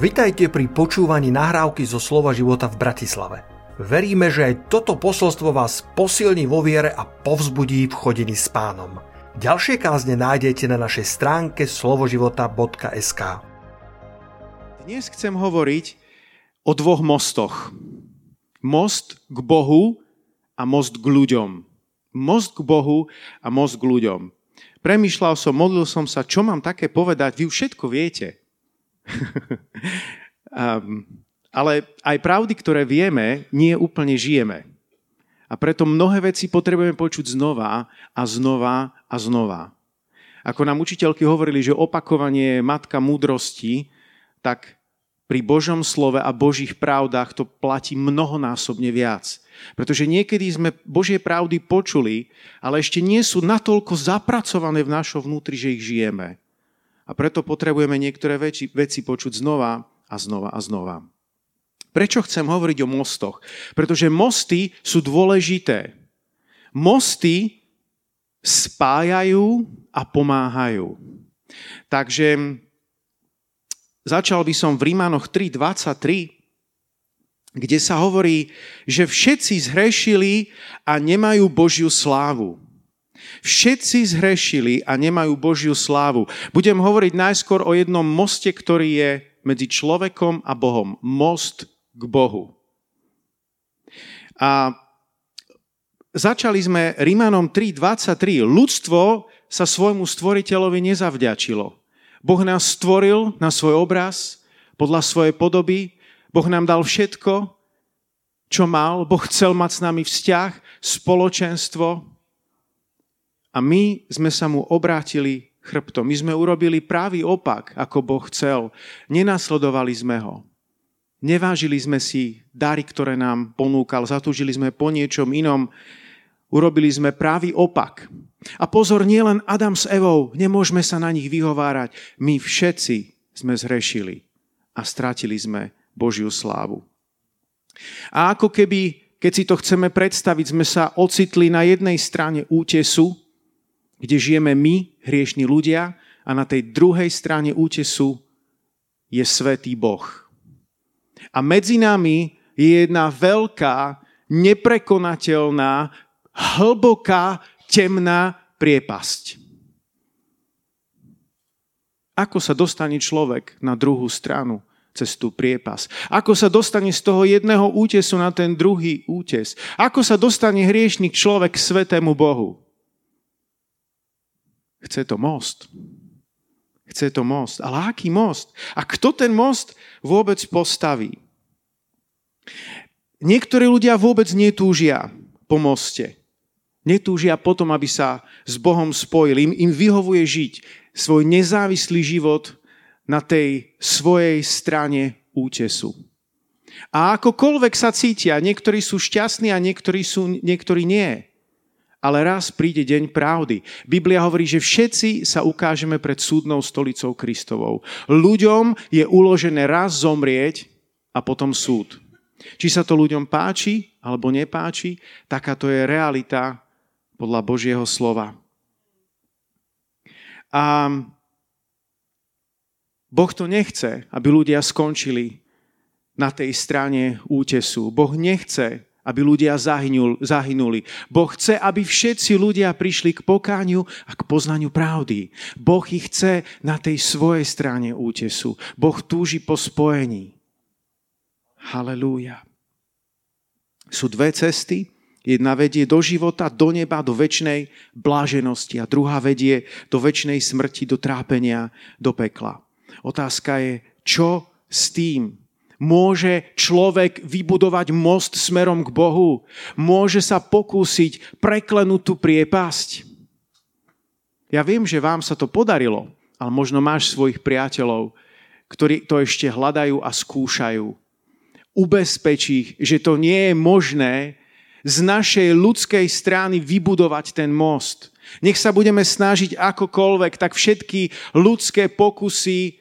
Vitajte pri počúvaní nahrávky zo Slova života v Bratislave. Veríme, že aj toto posolstvo vás posilní vo viere a povzbudí v chodení s pánom. Ďalšie kázne nájdete na našej stránke slovoživota.sk Dnes chcem hovoriť o dvoch mostoch. Most k Bohu a most k ľuďom. Most k Bohu a most k ľuďom. Premýšľal som, modlil som sa, čo mám také povedať, vy všetko viete um, ale aj pravdy, ktoré vieme, nie úplne žijeme. A preto mnohé veci potrebujeme počuť znova a znova a znova. Ako nám učiteľky hovorili, že opakovanie je matka múdrosti, tak pri Božom slove a Božích pravdách to platí mnohonásobne viac. Pretože niekedy sme Božie pravdy počuli, ale ešte nie sú natoľko zapracované v našom vnútri, že ich žijeme. A preto potrebujeme niektoré veci, veci počuť znova a znova a znova. Prečo chcem hovoriť o mostoch? Pretože mosty sú dôležité. Mosty spájajú a pomáhajú. Takže začal by som v Rímanoch 3.23, kde sa hovorí, že všetci zhrešili a nemajú Božiu slávu. Všetci zhrešili a nemajú Božiu slávu. Budem hovoriť najskôr o jednom moste, ktorý je medzi človekom a Bohom. Most k Bohu. A začali sme Rímanom 3.23. Ľudstvo sa svojmu stvoriteľovi nezavďačilo. Boh nás stvoril na svoj obraz, podľa svojej podoby. Boh nám dal všetko, čo mal. Boh chcel mať s nami vzťah, spoločenstvo, a my sme sa mu obrátili chrbtom. My sme urobili pravý opak, ako Boh chcel. Nenasledovali sme ho. Nevážili sme si dary, ktoré nám ponúkal. Zatúžili sme po niečom inom. Urobili sme pravý opak. A pozor, nielen Adam s Evou, nemôžeme sa na nich vyhovárať. My všetci sme zhrešili a strátili sme Božiu slávu. A ako keby, keď si to chceme predstaviť, sme sa ocitli na jednej strane útesu, kde žijeme my, hriešní ľudia, a na tej druhej strane útesu je svetý Boh. A medzi nami je jedna veľká, neprekonateľná, hlboká, temná priepasť. Ako sa dostane človek na druhú stranu cez tú priepas? Ako sa dostane z toho jedného útesu na ten druhý útes? Ako sa dostane hriešný človek k svetému Bohu? Chce to most. Chce to most. Ale aký most? A kto ten most vôbec postaví? Niektorí ľudia vôbec netúžia po moste. Netúžia potom, aby sa s Bohom spojili. Im, im vyhovuje žiť svoj nezávislý život na tej svojej strane útesu. A akokoľvek sa cítia, niektorí sú šťastní a niektorí, sú, niektorí nie ale raz príde deň pravdy. Biblia hovorí, že všetci sa ukážeme pred súdnou stolicou Kristovou. Ľuďom je uložené raz zomrieť a potom súd. Či sa to ľuďom páči alebo nepáči, taká to je realita podľa Božieho slova. A Boh to nechce, aby ľudia skončili na tej strane útesu. Boh nechce, aby ľudia zahynuli. Boh chce, aby všetci ľudia prišli k pokániu a k poznaniu pravdy. Boh ich chce na tej svojej strane útesu. Boh túži po spojení. Halelúja. Sú dve cesty. Jedna vedie do života, do neba, do väčšnej bláženosti a druhá vedie do väčšnej smrti, do trápenia, do pekla. Otázka je, čo s tým? Môže človek vybudovať most smerom k Bohu? Môže sa pokúsiť preklenúť tú priepasť? Ja viem, že vám sa to podarilo, ale možno máš svojich priateľov, ktorí to ešte hľadajú a skúšajú. Ubezpečí, že to nie je možné z našej ľudskej strany vybudovať ten most. Nech sa budeme snažiť akokoľvek, tak všetky ľudské pokusy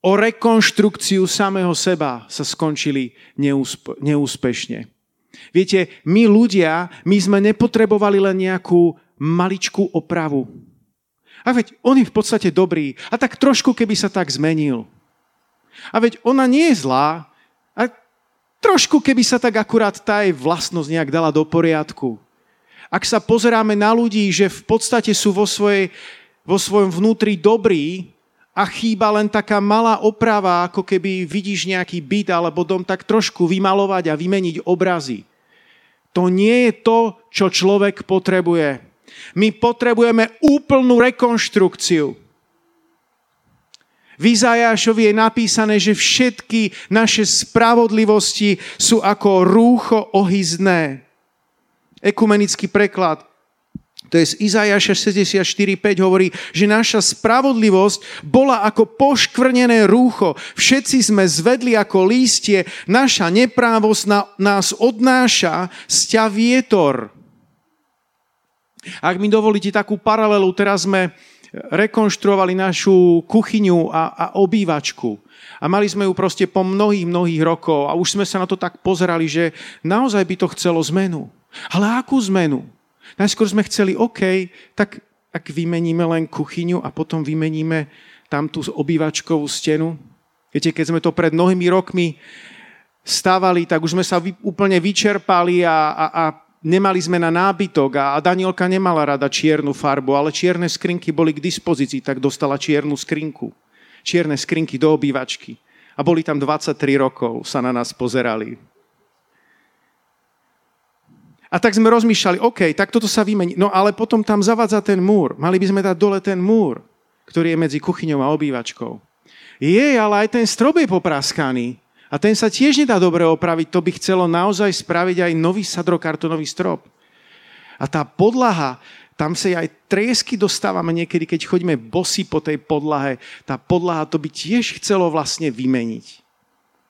o rekonštrukciu samého seba sa skončili neúsp- neúspešne. Viete, my ľudia, my sme nepotrebovali len nejakú maličkú opravu. A veď on je v podstate dobrý. A tak trošku, keby sa tak zmenil. A veď ona nie je zlá. A trošku, keby sa tak akurát tá jej vlastnosť nejak dala do poriadku. Ak sa pozeráme na ľudí, že v podstate sú vo, svojej, vo svojom vnútri dobrí a chýba len taká malá oprava, ako keby vidíš nejaký byt alebo dom, tak trošku vymalovať a vymeniť obrazy. To nie je to, čo človek potrebuje. My potrebujeme úplnú rekonštrukciu. V Izajášovi je napísané, že všetky naše spravodlivosti sú ako rúcho ohyzné. Ekumenický preklad to je z Izajaša 64.5 hovorí, že naša spravodlivosť bola ako poškvrnené rúcho. Všetci sme zvedli ako lístie, naša neprávosť na, nás odnáša sťa vietor. Ak mi dovolíte takú paralelu, teraz sme rekonštruovali našu kuchyňu a, a obývačku. A mali sme ju proste po mnohých, mnohých rokov a už sme sa na to tak pozerali, že naozaj by to chcelo zmenu. Ale akú zmenu? Najskôr sme chceli, OK, tak ak vymeníme len kuchyňu a potom vymeníme tam tú obývačkovú stenu. Viete, keď sme to pred mnohými rokmi stávali, tak už sme sa vy, úplne vyčerpali a, a, a nemali sme na nábytok a, a Danielka nemala rada čiernu farbu, ale čierne skrinky boli k dispozícii, tak dostala čiernu skrinku. Čierne skrinky do obývačky. A boli tam 23 rokov, sa na nás pozerali. A tak sme rozmýšľali, OK, tak toto sa vymení. No ale potom tam zavadza ten múr. Mali by sme dať dole ten múr, ktorý je medzi kuchyňou a obývačkou. Je, ale aj ten strop je popraskaný. A ten sa tiež nedá dobre opraviť. To by chcelo naozaj spraviť aj nový sadrokartonový strop. A tá podlaha, tam sa aj triesky dostávame niekedy, keď chodíme bosy po tej podlahe. Tá podlaha to by tiež chcelo vlastne vymeniť.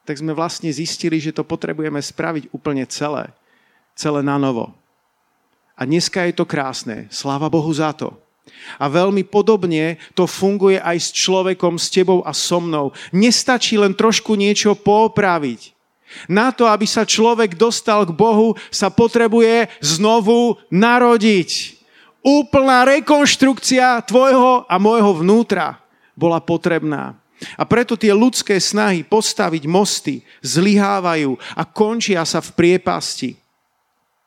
Tak sme vlastne zistili, že to potrebujeme spraviť úplne celé celé na novo. A dneska je to krásne. Sláva Bohu za to. A veľmi podobne to funguje aj s človekom, s tebou a so mnou. Nestačí len trošku niečo popraviť. Na to, aby sa človek dostal k Bohu, sa potrebuje znovu narodiť. Úplná rekonštrukcia tvojho a môjho vnútra bola potrebná. A preto tie ľudské snahy postaviť mosty zlyhávajú a končia sa v priepasti.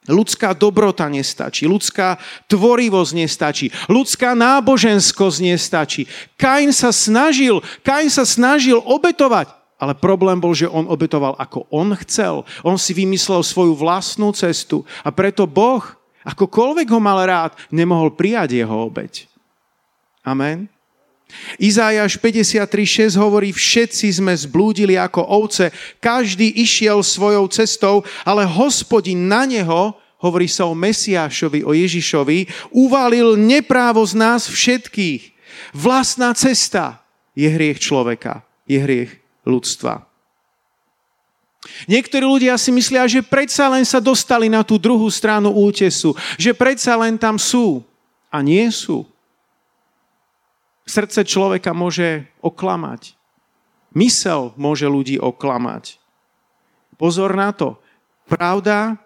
Ľudská dobrota nestačí, ľudská tvorivosť nestačí, ľudská náboženskosť nestačí. Kain sa snažil, Kain sa snažil obetovať, ale problém bol, že on obetoval ako on chcel. On si vymyslel svoju vlastnú cestu a preto Boh, akokoľvek ho mal rád, nemohol prijať jeho obeť. Amen. Izájaš 53.6 hovorí, všetci sme zblúdili ako ovce, každý išiel svojou cestou, ale hospodin na neho, hovorí sa o Mesiášovi, o Ježišovi, uvalil neprávo z nás všetkých. Vlastná cesta je hriech človeka, je hriech ľudstva. Niektorí ľudia si myslia, že predsa len sa dostali na tú druhú stranu útesu, že predsa len tam sú. A nie sú. Srdce človeka môže oklamať. Mysel môže ľudí oklamať. Pozor na to. Pravda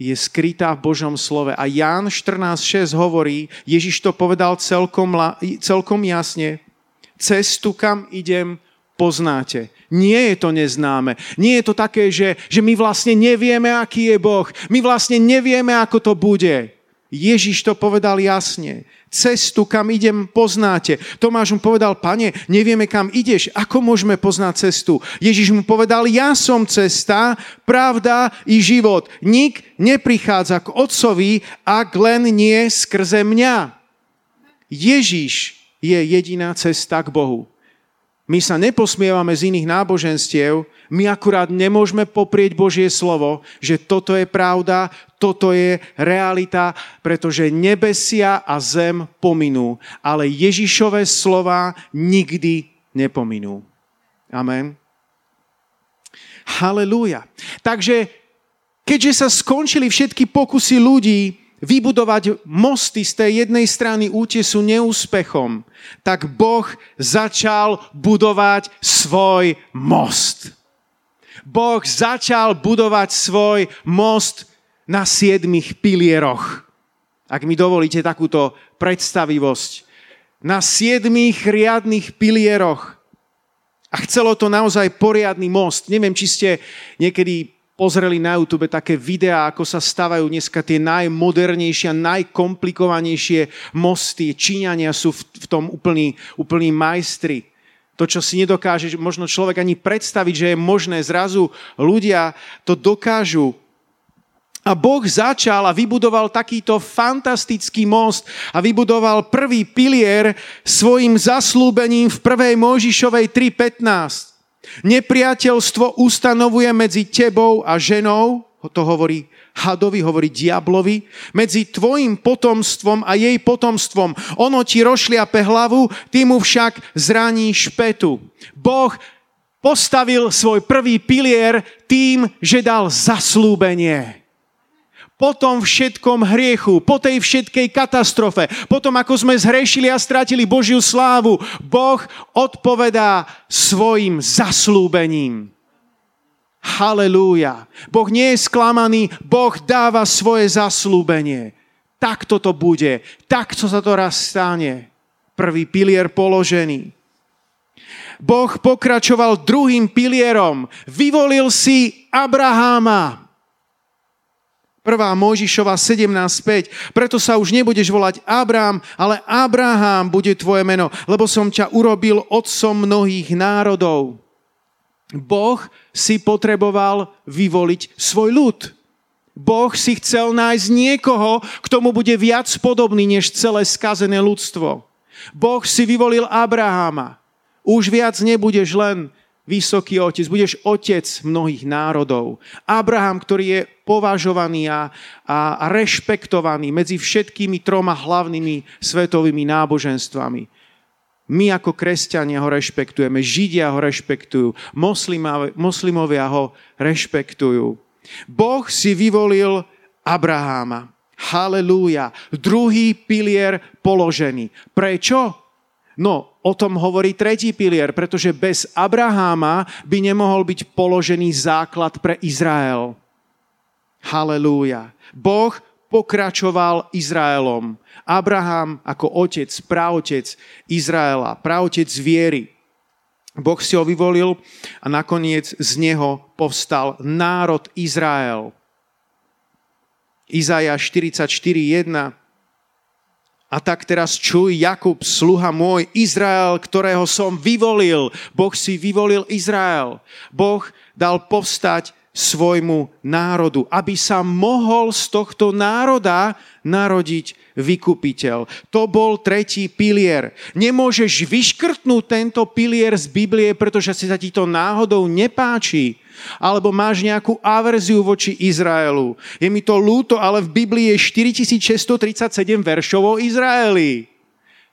je skrytá v Božom slove. A Ján 14.6 hovorí, Ježiš to povedal celkom, celkom jasne, cestu, kam idem, poznáte. Nie je to neznáme. Nie je to také, že, že my vlastne nevieme, aký je Boh. My vlastne nevieme, ako to bude. Ježiš to povedal jasne cestu, kam idem, poznáte. Tomáš mu povedal, pane, nevieme, kam ideš, ako môžeme poznať cestu? Ježiš mu povedal, ja som cesta, pravda i život. Nik neprichádza k Otcovi, ak len nie skrze mňa. Ježiš je jediná cesta k Bohu. My sa neposmievame z iných náboženstiev, my akurát nemôžeme poprieť Božie slovo, že toto je pravda, toto je realita, pretože nebesia a zem pominú, ale Ježišové slova nikdy nepominú. Amen. Halelúja. Takže keďže sa skončili všetky pokusy ľudí vybudovať mosty z tej jednej strany útesu neúspechom, tak Boh začal budovať svoj most. Boh začal budovať svoj most na siedmých pilieroch. Ak mi dovolíte takúto predstavivosť. Na siedmých riadných pilieroch. A chcelo to naozaj poriadny most. Neviem, či ste niekedy pozreli na YouTube také videá, ako sa stavajú dneska tie najmodernejšie a najkomplikovanejšie mosty. Číňania sú v, tom úplní, úplní majstri. To, čo si nedokáže možno človek ani predstaviť, že je možné, zrazu ľudia to dokážu a Boh začal a vybudoval takýto fantastický most a vybudoval prvý pilier svojim zaslúbením v 1. Mojžišovej 3.15. Nepriateľstvo ustanovuje medzi tebou a ženou, to hovorí hadovi, hovorí diablovi, medzi tvojim potomstvom a jej potomstvom. Ono ti rošliape hlavu, ty mu však zraní špetu. Boh postavil svoj prvý pilier tým, že dal zaslúbenie po tom všetkom hriechu, po tej všetkej katastrofe, potom ako sme zhrešili a stratili Božiu slávu, Boh odpovedá svojim zaslúbením. Halelúja. Boh nie je sklamaný, Boh dáva svoje zaslúbenie. Takto to bude, takto sa to raz stane. Prvý pilier položený. Boh pokračoval druhým pilierom. Vyvolil si Abraháma. 1. Mojžišova 17.5. Preto sa už nebudeš volať Abrám, ale Abraham bude tvoje meno, lebo som ťa urobil otcom mnohých národov. Boh si potreboval vyvoliť svoj ľud. Boh si chcel nájsť niekoho, k tomu bude viac podobný než celé skazené ľudstvo. Boh si vyvolil Abraháma. Už viac nebudeš len vysoký otec, budeš otec mnohých národov. Abraham, ktorý je považovaný a, a rešpektovaný medzi všetkými troma hlavnými svetovými náboženstvami. My ako kresťania ho rešpektujeme, Židia ho rešpektujú, moslimovia ho rešpektujú. Boh si vyvolil Abraháma. Halelúja. Druhý pilier položený. Prečo? No, o tom hovorí tretí pilier, pretože bez Abraháma by nemohol byť položený základ pre Izrael. Halelúja. Boh pokračoval Izraelom. Abraham ako otec, praotec Izraela, praotec viery. Boh si ho vyvolil a nakoniec z neho povstal národ Izrael. Izaja 44.1 a tak teraz čuj, Jakub, sluha môj, Izrael, ktorého som vyvolil. Boh si vyvolil Izrael. Boh dal povstať svojmu národu, aby sa mohol z tohto národa narodiť vykupiteľ. To bol tretí pilier. Nemôžeš vyškrtnúť tento pilier z Biblie, pretože si sa ti to náhodou nepáči alebo máš nejakú averziu voči Izraelu. Je mi to ľúto, ale v Biblii je 4637 veršov o Izraeli.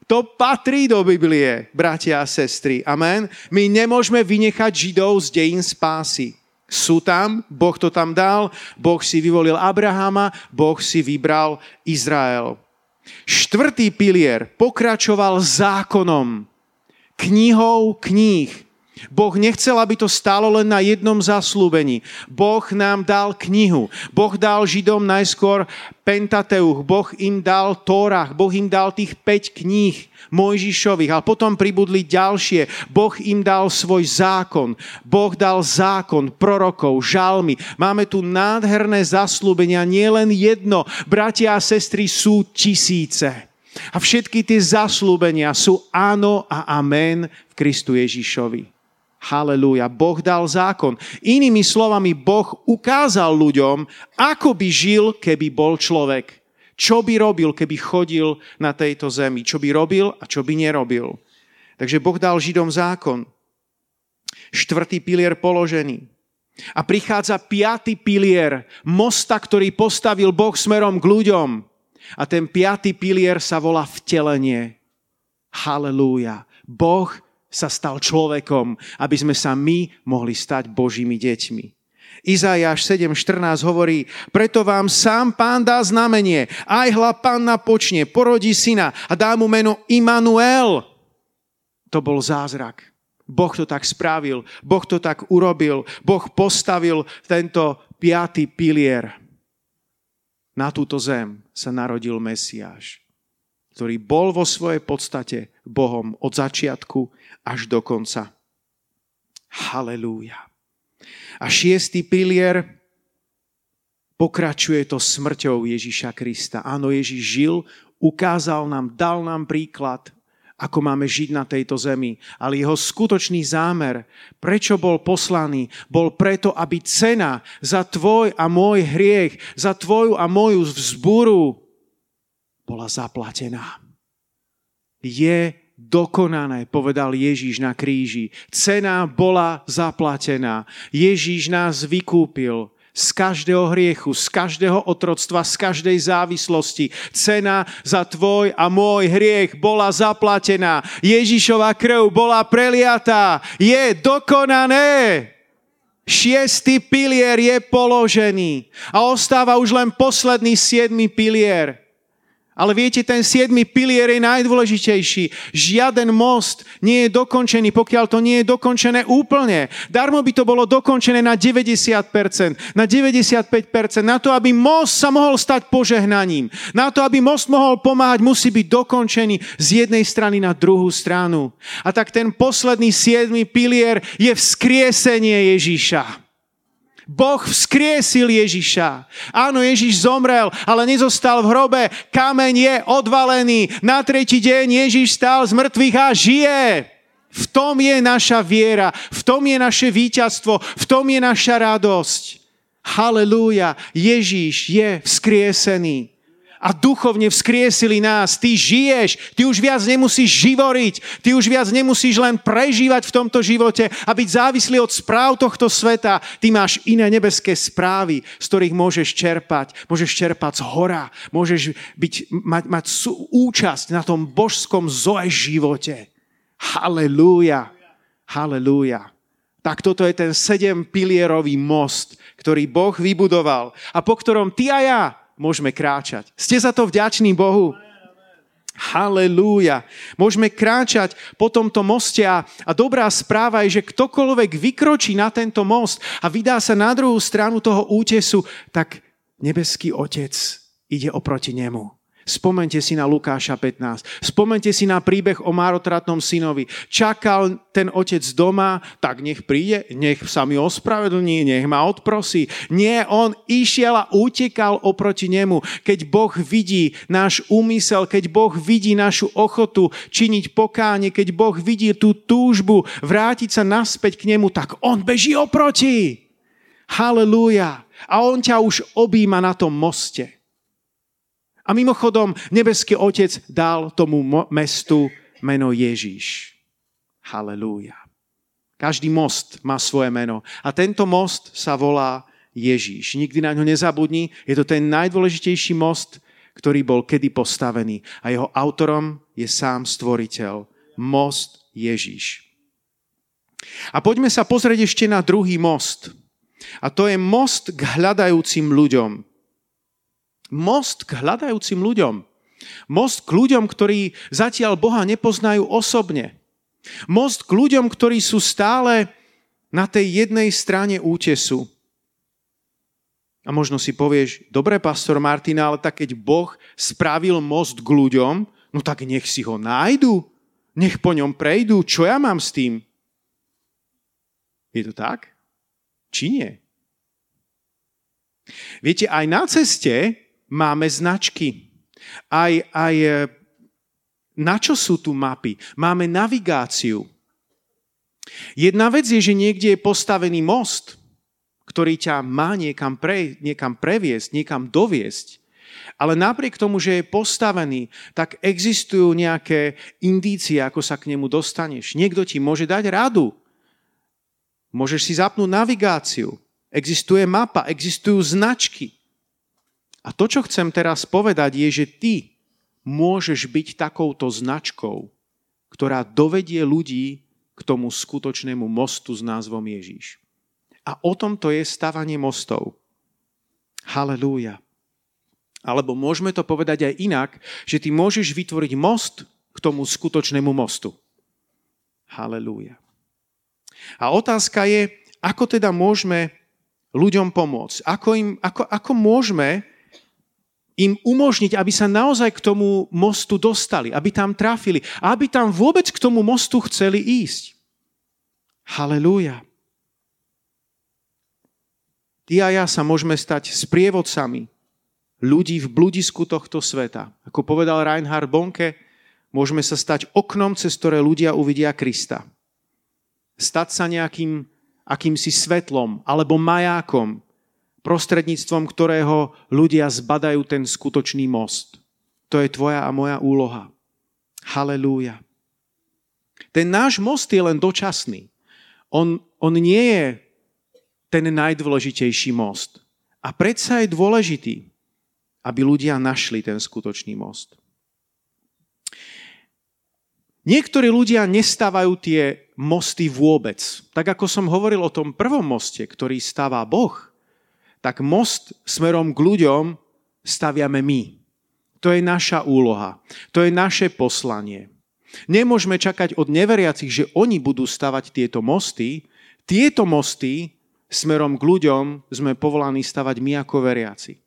To patrí do Biblie, bratia a sestry. Amen. My nemôžeme vynechať Židov z dejín spásy. Sú tam, Boh to tam dal, Boh si vyvolil Abrahama, Boh si vybral Izrael. Štvrtý pilier pokračoval zákonom, knihou kníh. Boh nechcel, aby to stálo len na jednom zaslúbení. Boh nám dal knihu. Boh dal Židom najskôr Pentateuch. Boh im dal Tórach. Boh im dal tých 5 kníh Mojžišových. A potom pribudli ďalšie. Boh im dal svoj zákon. Boh dal zákon prorokov, žalmy. Máme tu nádherné zaslúbenia. Nie len jedno. Bratia a sestry sú tisíce. A všetky tie zaslúbenia sú áno a amen v Kristu Ježišovi. Halelúja. Boh dal zákon. Inými slovami, Boh ukázal ľuďom, ako by žil, keby bol človek. Čo by robil, keby chodil na tejto zemi. Čo by robil a čo by nerobil. Takže Boh dal Židom zákon. Štvrtý pilier položený. A prichádza piatý pilier mosta, ktorý postavil Boh smerom k ľuďom. A ten piatý pilier sa volá vtelenie. Halelúja. Boh sa stal človekom, aby sme sa my mohli stať Božími deťmi. Izajáš 7.14 hovorí, preto vám sám pán dá znamenie, aj hla panna počne, porodí syna a dá mu meno Immanuel. To bol zázrak. Boh to tak spravil, Boh to tak urobil, Boh postavil tento piatý pilier. Na túto zem sa narodil Mesiáš, ktorý bol vo svojej podstate Bohom od začiatku až do konca. Halelúja. A šiestý pilier pokračuje to smrťou Ježíša Krista. Áno, Ježíš žil, ukázal nám, dal nám príklad, ako máme žiť na tejto zemi. Ale jeho skutočný zámer, prečo bol poslaný, bol preto, aby cena za tvoj a môj hriech, za tvoju a moju vzburu bola zaplatená. Je dokonané, povedal Ježíš na kríži. Cena bola zaplatená. Ježíš nás vykúpil z každého hriechu, z každého otroctva, z každej závislosti. Cena za tvoj a môj hriech bola zaplatená. Ježišova krv bola preliatá. Je dokonané. Šiestý pilier je položený. A ostáva už len posledný siedmy pilier. Ale viete, ten siedmy pilier je najdôležitejší. Žiaden most nie je dokončený, pokiaľ to nie je dokončené úplne. Darmo by to bolo dokončené na 90%, na 95%. Na to, aby most sa mohol stať požehnaním. Na to, aby most mohol pomáhať, musí byť dokončený z jednej strany na druhú stranu. A tak ten posledný siedmy pilier je vzkriesenie Ježíša. Boh vzkriesil Ježiša. Áno, Ježiš zomrel, ale nezostal v hrobe. Kameň je odvalený. Na tretí deň Ježiš stál z mŕtvych a žije. V tom je naša viera, v tom je naše víťazstvo, v tom je naša radosť. Halelúja, Ježíš je vzkriesený a duchovne vzkriesili nás. Ty žiješ, ty už viac nemusíš živoriť, ty už viac nemusíš len prežívať v tomto živote a byť závislý od správ tohto sveta. Ty máš iné nebeské správy, z ktorých môžeš čerpať. Môžeš čerpať z hora, môžeš byť, mať, mať účasť na tom božskom zoe živote. Halelúja, halelúja. Tak toto je ten sedempilierový most, ktorý Boh vybudoval a po ktorom ty a ja môžeme kráčať. Ste za to vďační Bohu? Halelúja. Môžeme kráčať po tomto moste a, a dobrá správa je, že ktokoľvek vykročí na tento most a vydá sa na druhú stranu toho útesu, tak nebeský Otec ide oproti nemu. Spomente si na Lukáša 15. Spomente si na príbeh o márotratnom synovi. Čakal ten otec doma, tak nech príde, nech sa mi ospravedlní, nech ma odprosí. Nie, on išiel a utekal oproti nemu. Keď Boh vidí náš úmysel, keď Boh vidí našu ochotu činiť pokánie, keď Boh vidí tú túžbu vrátiť sa naspäť k nemu, tak on beží oproti. Halelúja. A on ťa už objíma na tom moste. A mimochodom, nebeský otec dal tomu mestu meno Ježíš. Halelúja. Každý most má svoje meno. A tento most sa volá Ježíš. Nikdy na ňo nezabudni. Je to ten najdôležitejší most, ktorý bol kedy postavený. A jeho autorom je sám stvoriteľ. Most Ježíš. A poďme sa pozrieť ešte na druhý most. A to je most k hľadajúcim ľuďom. Most k hľadajúcim ľuďom. Most k ľuďom, ktorí zatiaľ Boha nepoznajú osobne. Most k ľuďom, ktorí sú stále na tej jednej strane útesu. A možno si povieš, dobre, pastor Martina, ale tak keď Boh spravil most k ľuďom, no tak nech si ho nájdu, nech po ňom prejdú, čo ja mám s tým? Je to tak? Či nie? Viete, aj na ceste máme značky. Aj, aj e, na čo sú tu mapy? Máme navigáciu. Jedna vec je, že niekde je postavený most, ktorý ťa má niekam, pre, niekam previesť, niekam doviesť. Ale napriek tomu, že je postavený, tak existujú nejaké indície, ako sa k nemu dostaneš. Niekto ti môže dať radu. Môžeš si zapnúť navigáciu. Existuje mapa, existujú značky. A to, čo chcem teraz povedať, je, že ty môžeš byť takouto značkou, ktorá dovedie ľudí k tomu skutočnému mostu s názvom Ježíš. A o tom to je stavanie mostov. Halelúja. Alebo môžeme to povedať aj inak, že ty môžeš vytvoriť most k tomu skutočnému mostu. Halelúja. A otázka je, ako teda môžeme ľuďom pomôcť? Ako, im, ako, ako môžeme im umožniť, aby sa naozaj k tomu mostu dostali, aby tam trafili aby tam vôbec k tomu mostu chceli ísť. Halelúja. Ty a ja sa môžeme stať sprievodcami ľudí v bludisku tohto sveta. Ako povedal Reinhard Bonke, môžeme sa stať oknom, cez ktoré ľudia uvidia Krista. Stať sa nejakým akýmsi svetlom alebo majákom, prostredníctvom ktorého ľudia zbadajú ten skutočný most. To je tvoja a moja úloha. Halelúja. Ten náš most je len dočasný. On, on nie je ten najdôležitejší most. A predsa je dôležitý, aby ľudia našli ten skutočný most. Niektorí ľudia nestávajú tie mosty vôbec. Tak ako som hovoril o tom prvom moste, ktorý stáva Boh, tak most smerom k ľuďom staviame my. To je naša úloha. To je naše poslanie. Nemôžeme čakať od neveriacich, že oni budú stavať tieto mosty. Tieto mosty smerom k ľuďom sme povolaní stavať my ako veriaci.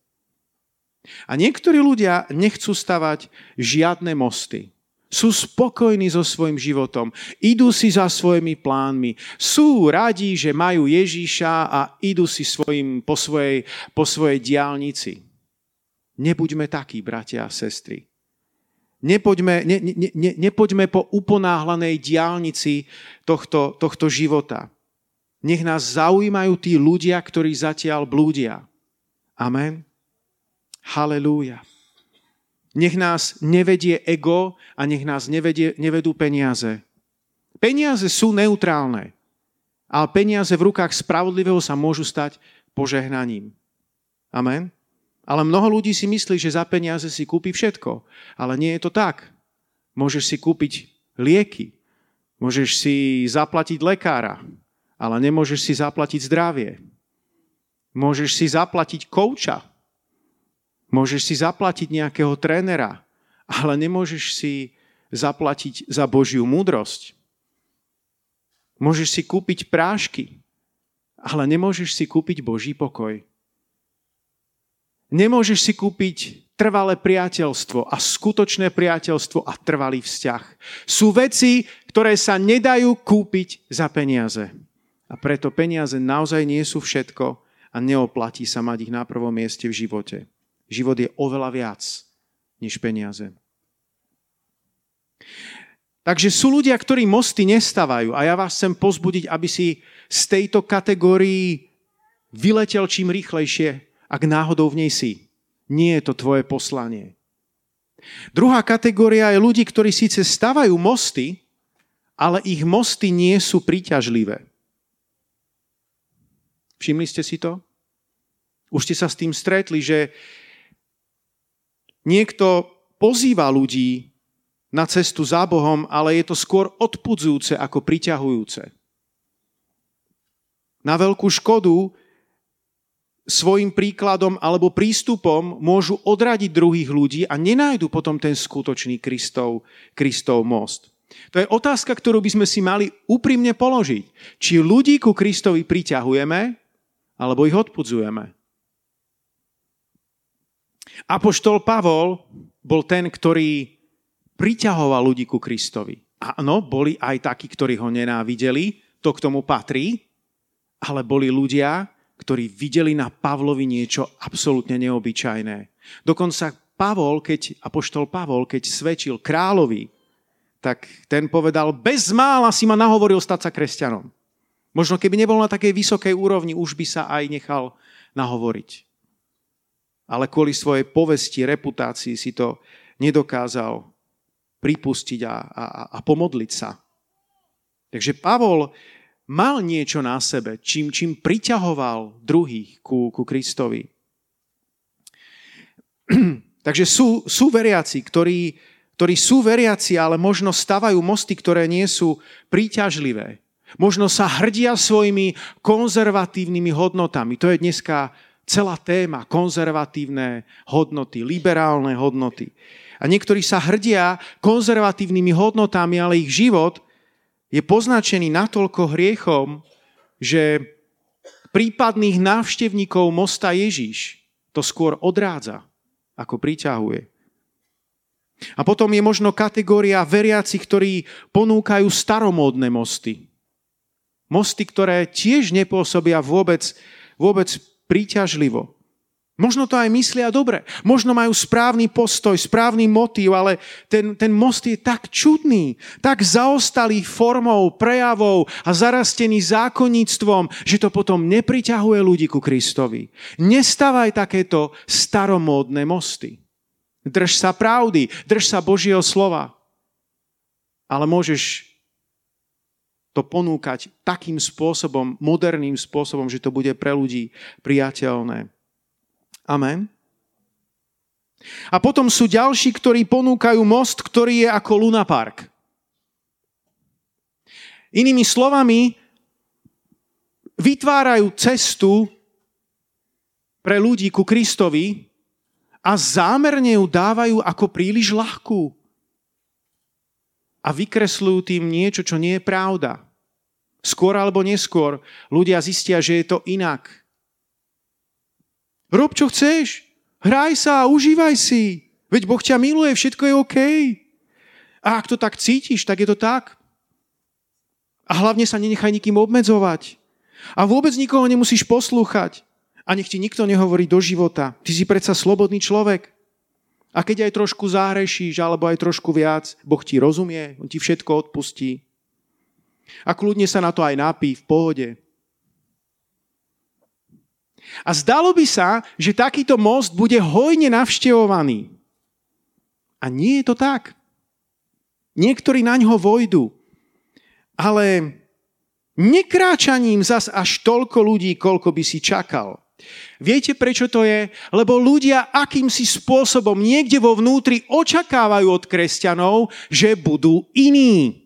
A niektorí ľudia nechcú stavať žiadne mosty. Sú spokojní so svojim životom, idú si za svojimi plánmi, sú radi, že majú Ježíša a idú si svojim, po, svojej, po svojej diálnici. Nebuďme takí, bratia a sestry. Nepoďme, ne, ne, ne, nepoďme po uponáhlanej diálnici tohto, tohto života. Nech nás zaujímajú tí ľudia, ktorí zatiaľ blúdia. Amen. Halelúja. Nech nás nevedie ego a nech nás nevedie, nevedú peniaze. Peniaze sú neutrálne, ale peniaze v rukách spravodlivého sa môžu stať požehnaním. Amen. Ale mnoho ľudí si myslí, že za peniaze si kúpi všetko. Ale nie je to tak. Môžeš si kúpiť lieky, môžeš si zaplatiť lekára, ale nemôžeš si zaplatiť zdravie. Môžeš si zaplatiť kouča, Môžeš si zaplatiť nejakého trénera, ale nemôžeš si zaplatiť za Božiu múdrosť. Môžeš si kúpiť prášky, ale nemôžeš si kúpiť Boží pokoj. Nemôžeš si kúpiť trvalé priateľstvo a skutočné priateľstvo a trvalý vzťah. Sú veci, ktoré sa nedajú kúpiť za peniaze. A preto peniaze naozaj nie sú všetko a neoplatí sa mať ich na prvom mieste v živote. Život je oveľa viac než peniaze. Takže sú ľudia, ktorí mosty nestávajú a ja vás chcem pozbudiť, aby si z tejto kategórii vyletel čím rýchlejšie, ak náhodou v nej si. Nie je to tvoje poslanie. Druhá kategória je ľudí, ktorí síce stavajú mosty, ale ich mosty nie sú príťažlivé. Všimli ste si to? Už ste sa s tým stretli, že Niekto pozýva ľudí na cestu za Bohom, ale je to skôr odpudzujúce ako priťahujúce. Na veľkú škodu svojim príkladom alebo prístupom môžu odradiť druhých ľudí a nenájdu potom ten skutočný Kristov, Kristov most. To je otázka, ktorú by sme si mali úprimne položiť. Či ľudí ku Kristovi priťahujeme, alebo ich odpudzujeme. Apoštol Pavol bol ten, ktorý priťahoval ľudí ku Kristovi. Áno, boli aj takí, ktorí ho nenávideli, to k tomu patrí, ale boli ľudia, ktorí videli na Pavlovi niečo absolútne neobyčajné. Dokonca Pavol, keď, apoštol Pavol, keď svedčil kráľovi, tak ten povedal, bez mála si ma nahovoril stať sa kresťanom. Možno keby nebol na takej vysokej úrovni, už by sa aj nechal nahovoriť ale kvôli svojej povesti, reputácii si to nedokázal pripustiť a, a, a pomodliť sa. Takže Pavol mal niečo na sebe, čím, čím priťahoval druhých ku, ku Kristovi. Takže sú, sú veriaci, ktorí, ktorí sú veriaci, ale možno stavajú mosty, ktoré nie sú príťažlivé. Možno sa hrdia svojimi konzervatívnymi hodnotami. To je dneska celá téma, konzervatívne hodnoty, liberálne hodnoty. A niektorí sa hrdia konzervatívnymi hodnotami, ale ich život je poznačený natoľko hriechom, že prípadných návštevníkov mosta Ježíš to skôr odrádza, ako priťahuje. A potom je možno kategória veriaci, ktorí ponúkajú staromódne mosty. Mosty, ktoré tiež nepôsobia vôbec, vôbec príťažlivo. Možno to aj myslia dobre. Možno majú správny postoj, správny motív, ale ten, ten most je tak čudný, tak zaostalý formou, prejavou a zarastený zákonníctvom, že to potom nepriťahuje ľudí ku Kristovi. Nestávaj takéto staromódne mosty. Drž sa pravdy, drž sa Božieho slova. Ale môžeš to ponúkať takým spôsobom, moderným spôsobom, že to bude pre ľudí priateľné. Amen. A potom sú ďalší, ktorí ponúkajú most, ktorý je ako Luna Park. Inými slovami, vytvárajú cestu pre ľudí ku Kristovi a zámerne ju dávajú ako príliš ľahkú. A vykresľujú tým niečo, čo nie je pravda. Skôr alebo neskôr ľudia zistia, že je to inak. Rob, čo chceš. Hraj sa a užívaj si. Veď Boh ťa miluje, všetko je OK. A ak to tak cítiš, tak je to tak. A hlavne sa nenechaj nikým obmedzovať. A vôbec nikoho nemusíš poslúchať. A nech ti nikto nehovorí do života. Ty si predsa slobodný človek. A keď aj trošku zahrešíš, alebo aj trošku viac, Boh ti rozumie, On ti všetko odpustí. A kľudne sa na to aj napí v pohode. A zdalo by sa, že takýto most bude hojne navštevovaný. A nie je to tak. Niektorí na ňo vojdu, ale nekráčaním zas až toľko ľudí, koľko by si čakal. Viete, prečo to je? Lebo ľudia akýmsi spôsobom niekde vo vnútri očakávajú od kresťanov, že budú iní.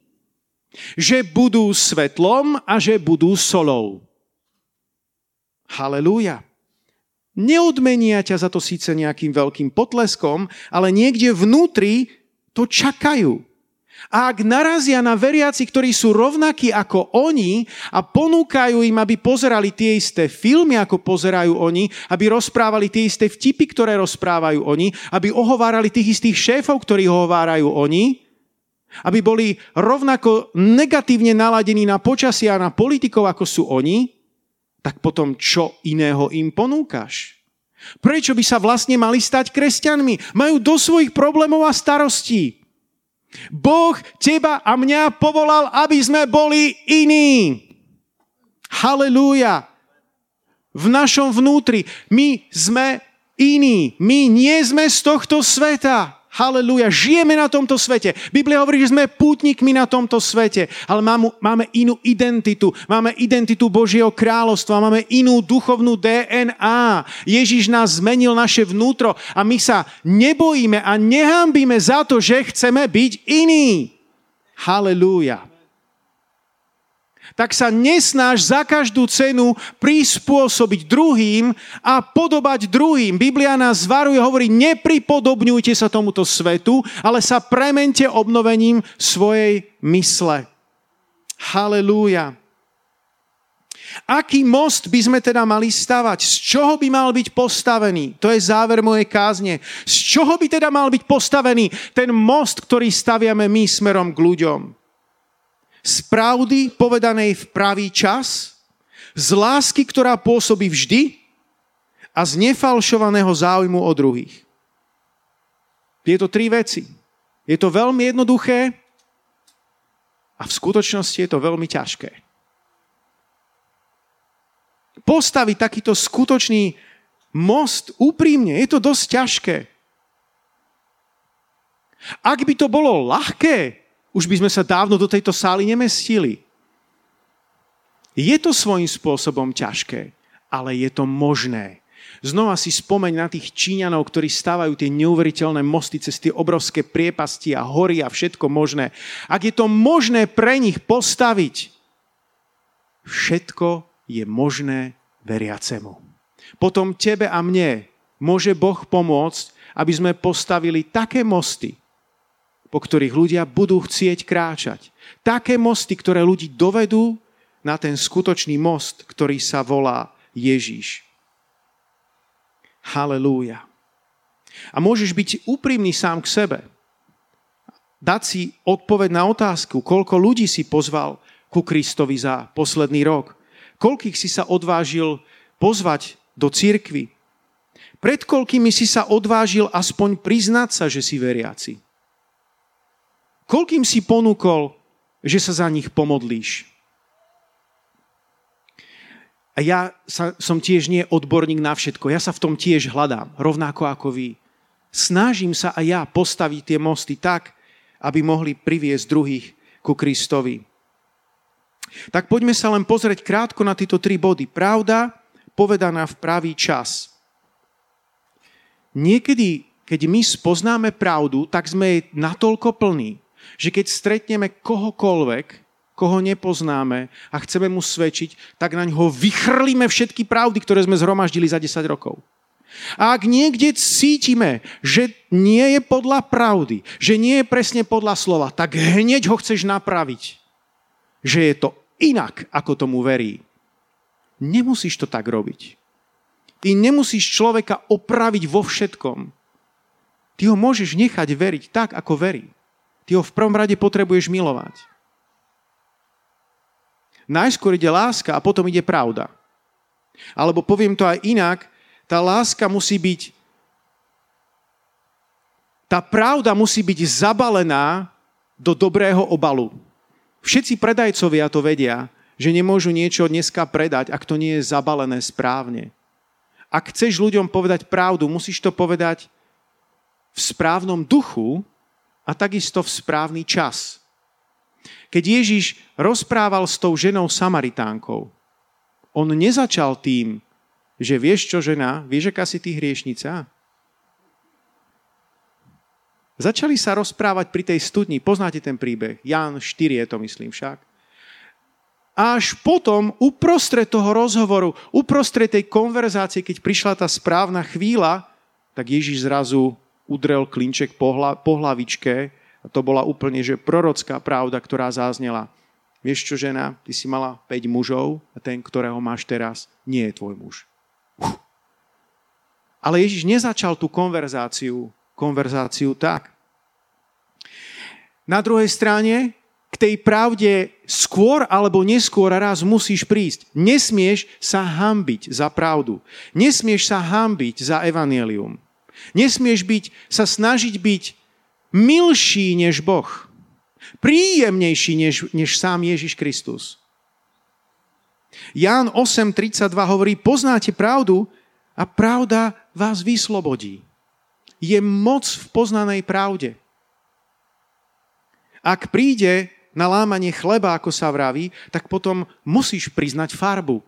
Že budú svetlom a že budú solou. Halelúja. Neodmenia ťa za to síce nejakým veľkým potleskom, ale niekde vnútri to čakajú. A ak narazia na veriaci, ktorí sú rovnakí ako oni a ponúkajú im, aby pozerali tie isté filmy, ako pozerajú oni, aby rozprávali tie isté vtipy, ktoré rozprávajú oni, aby ohovárali tých istých šéfov, ktorí ohovárajú oni, aby boli rovnako negatívne naladení na počasie a na politikov, ako sú oni, tak potom čo iného im ponúkaš? Prečo by sa vlastne mali stať kresťanmi? Majú do svojich problémov a starostí. Boh teba a mňa povolal, aby sme boli iní. Halelúja. V našom vnútri my sme iní. My nie sme z tohto sveta. Haleluja, žijeme na tomto svete. Biblia hovorí, že sme pútnikmi na tomto svete, ale máme, inú identitu. Máme identitu Božieho kráľovstva, máme inú duchovnú DNA. Ježiš nás zmenil naše vnútro a my sa nebojíme a nehambíme za to, že chceme byť iní. Halelúja tak sa nesnáš za každú cenu prispôsobiť druhým a podobať druhým. Biblia nás varuje, hovorí, nepripodobňujte sa tomuto svetu, ale sa premente obnovením svojej mysle. Halelúja. Aký most by sme teda mali stavať? Z čoho by mal byť postavený? To je záver mojej kázne. Z čoho by teda mal byť postavený ten most, ktorý staviame my smerom k ľuďom? Z pravdy povedanej v pravý čas, z lásky, ktorá pôsobí vždy a z nefalšovaného záujmu o druhých. To tri veci. Je to veľmi jednoduché a v skutočnosti je to veľmi ťažké. Postaviť takýto skutočný most úprimne, je to dosť ťažké. Ak by to bolo ľahké, už by sme sa dávno do tejto sály nemestili. Je to svojím spôsobom ťažké, ale je to možné. Znova si spomeň na tých Číňanov, ktorí stávajú tie neuveriteľné mosty cez tie obrovské priepasti a hory a všetko možné. Ak je to možné pre nich postaviť, všetko je možné veriacemu. Potom tebe a mne môže Boh pomôcť, aby sme postavili také mosty, po ktorých ľudia budú chcieť kráčať. Také mosty, ktoré ľudí dovedú na ten skutočný most, ktorý sa volá Ježíš. Halelúja. A môžeš byť úprimný sám k sebe. Dať si odpoveď na otázku, koľko ľudí si pozval ku Kristovi za posledný rok? Koľkých si sa odvážil pozvať do církvy? Pred koľkými si sa odvážil aspoň priznať sa, že si veriaci? Koľkým si ponúkol, že sa za nich pomodlíš? A ja sa, som tiež nie odborník na všetko. Ja sa v tom tiež hľadám, rovnako ako vy. Snažím sa aj ja postaviť tie mosty tak, aby mohli priviesť druhých ku Kristovi. Tak poďme sa len pozrieť krátko na tieto tri body. Pravda, povedaná v pravý čas. Niekedy, keď my spoznáme pravdu, tak sme jej natoľko plní, že keď stretneme kohokoľvek, koho nepoznáme a chceme mu svedčiť, tak na ňo vychrlíme všetky pravdy, ktoré sme zhromaždili za 10 rokov. A ak niekde cítime, že nie je podľa pravdy, že nie je presne podľa slova, tak hneď ho chceš napraviť. Že je to inak, ako tomu verí. Nemusíš to tak robiť. Ty nemusíš človeka opraviť vo všetkom. Ty ho môžeš nechať veriť tak, ako verí. Ty ho v prvom rade potrebuješ milovať. Najskôr ide láska a potom ide pravda. Alebo poviem to aj inak, tá láska musí byť, tá pravda musí byť zabalená do dobrého obalu. Všetci predajcovia to vedia, že nemôžu niečo dneska predať, ak to nie je zabalené správne. Ak chceš ľuďom povedať pravdu, musíš to povedať v správnom duchu a takisto v správny čas. Keď Ježiš rozprával s tou ženou Samaritánkou, on nezačal tým, že vieš čo žena, vieš, aká si ty hriešnica? Začali sa rozprávať pri tej studni, poznáte ten príbeh, Jan 4 je to myslím však. Až potom, uprostred toho rozhovoru, uprostred tej konverzácie, keď prišla tá správna chvíľa, tak Ježiš zrazu udrel klinček po, hla, po hlavičke a to bola úplne že prorocká pravda, ktorá záznela. Vieš čo, žena, ty si mala 5 mužov a ten, ktorého máš teraz, nie je tvoj muž. Uf. Ale Ježiš nezačal tú konverzáciu, konverzáciu tak. Na druhej strane, k tej pravde skôr alebo neskôr raz musíš prísť. Nesmieš sa hambiť za pravdu. Nesmieš sa hambiť za evanelium. Nesmieš byť, sa snažiť byť milší než Boh. Príjemnejší než, než sám Ježiš Kristus. Ján 8.32 hovorí, poznáte pravdu a pravda vás vyslobodí. Je moc v poznanej pravde. Ak príde na lámanie chleba, ako sa vraví, tak potom musíš priznať farbu.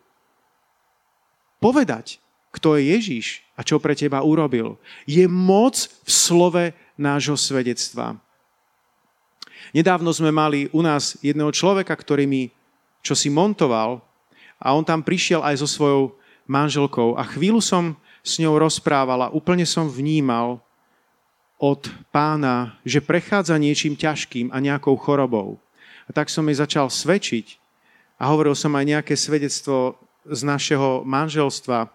Povedať, kto je Ježiš a čo pre teba urobil. Je moc v slove nášho svedectva. Nedávno sme mali u nás jedného človeka, ktorý mi čo si montoval a on tam prišiel aj so svojou manželkou a chvíľu som s ňou rozprával a úplne som vnímal od pána, že prechádza niečím ťažkým a nejakou chorobou. A tak som jej začal svedčiť a hovoril som aj nejaké svedectvo z našeho manželstva,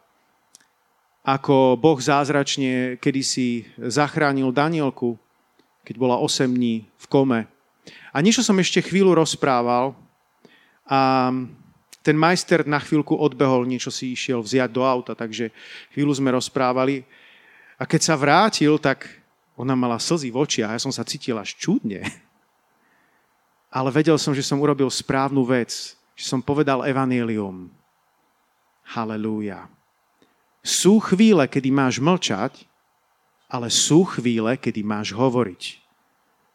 ako Boh zázračne kedysi zachránil Danielku, keď bola 8 dní v kome. A niečo som ešte chvíľu rozprával a ten majster na chvíľku odbehol, niečo si išiel vziať do auta, takže chvíľu sme rozprávali. A keď sa vrátil, tak ona mala slzy v očiach a ja som sa cítil až čudne. Ale vedel som, že som urobil správnu vec, že som povedal evanílium. Halelúja. Sú chvíle, kedy máš mlčať, ale sú chvíle, kedy máš hovoriť.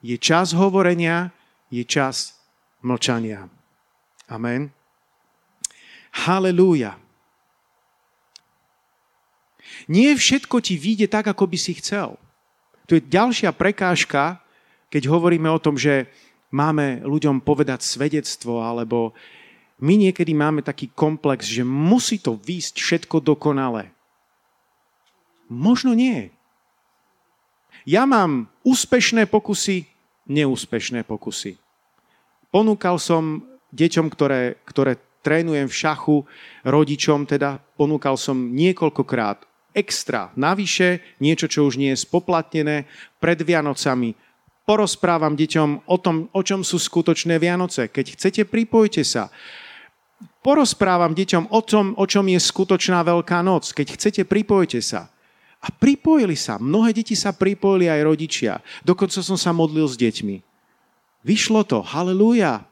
Je čas hovorenia, je čas mlčania. Amen. Halelúja. Nie všetko ti vyjde tak, ako by si chcel. To je ďalšia prekážka, keď hovoríme o tom, že máme ľuďom povedať svedectvo, alebo my niekedy máme taký komplex, že musí to výjsť všetko dokonale. Možno nie. Ja mám úspešné pokusy, neúspešné pokusy. Ponúkal som deťom, ktoré, ktoré trénujem v šachu, rodičom teda, ponúkal som niekoľkokrát extra, navyše, niečo, čo už nie je spoplatnené, pred Vianocami porozprávam deťom o tom, o čom sú skutočné Vianoce. Keď chcete, pripojte sa. Porozprávam deťom o tom, o čom je skutočná Veľká noc. Keď chcete, pripojte sa. A pripojili sa. Mnohé deti sa pripojili aj rodičia. Dokonca som sa modlil s deťmi. Vyšlo to. Halelúja.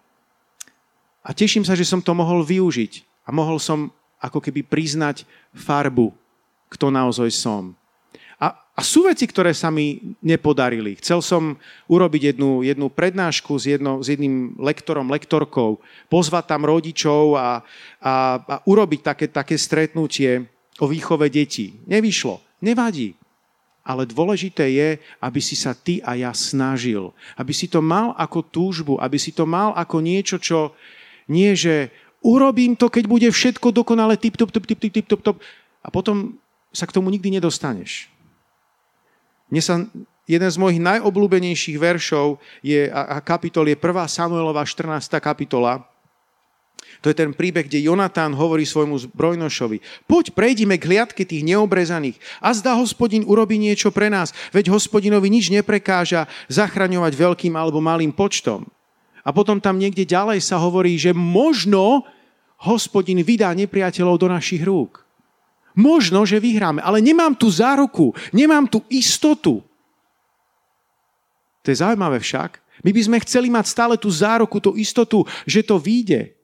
A teším sa, že som to mohol využiť. A mohol som ako keby priznať farbu, kto naozaj som. A sú veci, ktoré sa mi nepodarili. Chcel som urobiť jednu, jednu prednášku s, jedno, s jedným lektorom, lektorkou, pozvať tam rodičov a, a, a urobiť také, také stretnutie o výchove detí. Nevyšlo, nevadí. Ale dôležité je, aby si sa ty a ja snažil. Aby si to mal ako túžbu, aby si to mal ako niečo, čo nie, že urobím to, keď bude všetko dokonale tip, top, tip, tip, tip, tip, top, top. A potom sa k tomu nikdy nedostaneš. Mne sa jeden z mojich najobľúbenejších veršov je, a kapitol je 1. Samuelova 14. kapitola. To je ten príbeh, kde Jonatán hovorí svojmu zbrojnošovi. Poď, prejdime k hliadke tých neobrezaných. A zdá hospodin urobí niečo pre nás, veď hospodinovi nič neprekáža zachraňovať veľkým alebo malým počtom. A potom tam niekde ďalej sa hovorí, že možno hospodin vydá nepriateľov do našich rúk. Možno, že vyhráme, ale nemám tu záruku, nemám tu istotu. To je zaujímavé však. My by sme chceli mať stále tú záruku, tú istotu, že to vyjde.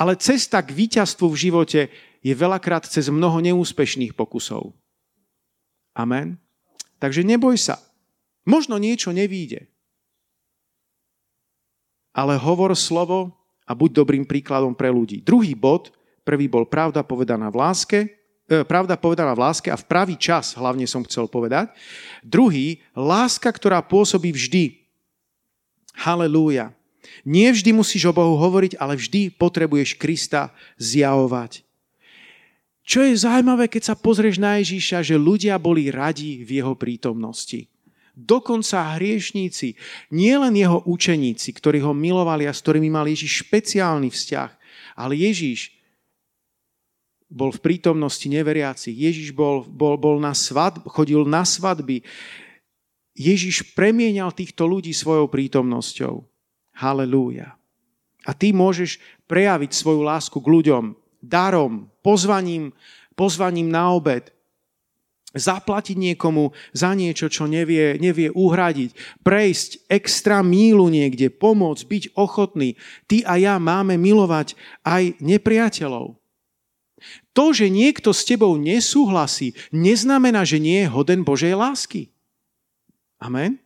Ale cesta k víťazstvu v živote je veľakrát cez mnoho neúspešných pokusov. Amen. Takže neboj sa. Možno niečo nevíde. Ale hovor slovo a buď dobrým príkladom pre ľudí. Druhý bod, Prvý bol pravda povedaná v láske, e, pravda povedaná v láske a v pravý čas, hlavne som chcel povedať. Druhý, láska, ktorá pôsobí vždy. Halelúja. Nie vždy musíš o Bohu hovoriť, ale vždy potrebuješ Krista zjavovať. Čo je zaujímavé, keď sa pozrieš na Ježíša, že ľudia boli radi v jeho prítomnosti. Dokonca hriešníci, nielen jeho učeníci, ktorí ho milovali a s ktorými mal Ježíš špeciálny vzťah, ale Ježíš bol v prítomnosti neveriacich. Ježiš bol, bol, bol na svadb, chodil na svadby. Ježiš premienial týchto ľudí svojou prítomnosťou. Halelúja. A ty môžeš prejaviť svoju lásku k ľuďom darom, pozvaním, pozvaním na obed, zaplatiť niekomu za niečo, čo nevie, nevie uhradiť, prejsť extra mílu niekde, pomôcť, byť ochotný. Ty a ja máme milovať aj nepriateľov. To, že niekto s tebou nesúhlasí, neznamená, že nie je hoden Božej lásky. Amen?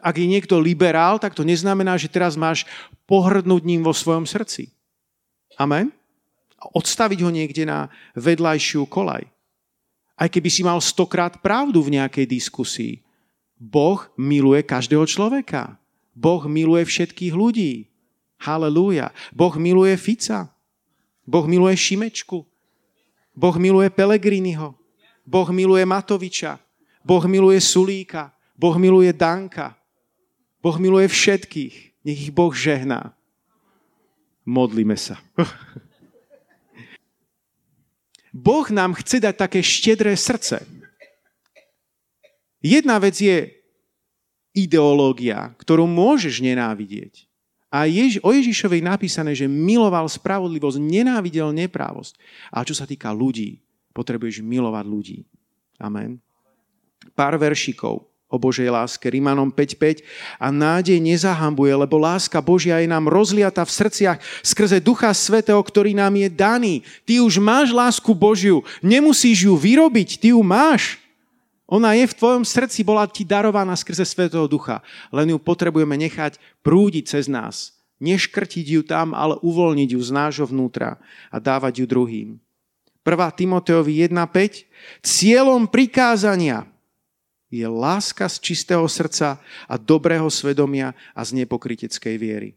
Ak je niekto liberál, tak to neznamená, že teraz máš pohrdnúť ním vo svojom srdci. Amen? Odstaviť ho niekde na vedľajšiu kolaj. Aj keby si mal stokrát pravdu v nejakej diskusii. Boh miluje každého človeka. Boh miluje všetkých ľudí. Halelúja. Boh miluje Fica. Boh miluje Šimečku. Boh miluje Pelegriniho. Boh miluje Matoviča. Boh miluje Sulíka. Boh miluje Danka. Boh miluje všetkých. Nech ich Boh žehná. Modlíme sa. Boh nám chce dať také štedré srdce. Jedna vec je ideológia, ktorú môžeš nenávidieť. A Jež, o Ježišovi je napísané, že miloval spravodlivosť, nenávidel neprávosť. A čo sa týka ľudí, potrebuješ milovať ľudí. Amen. Pár veršikov o Božej láske. Rímanom 5.5. A nádej nezahambuje, lebo láska Božia je nám rozliata v srdciach skrze Ducha Svetého, ktorý nám je daný. Ty už máš lásku Božiu, nemusíš ju vyrobiť, ty ju máš. Ona je v tvojom srdci, bola ti darovaná skrze Svetého Ducha. Len ju potrebujeme nechať prúdiť cez nás. Neškrtiť ju tam, ale uvoľniť ju z nášho vnútra a dávať ju druhým. 1. Timoteovi 1.5. Cieľom prikázania je láska z čistého srdca a dobrého svedomia a z nepokriteckej viery.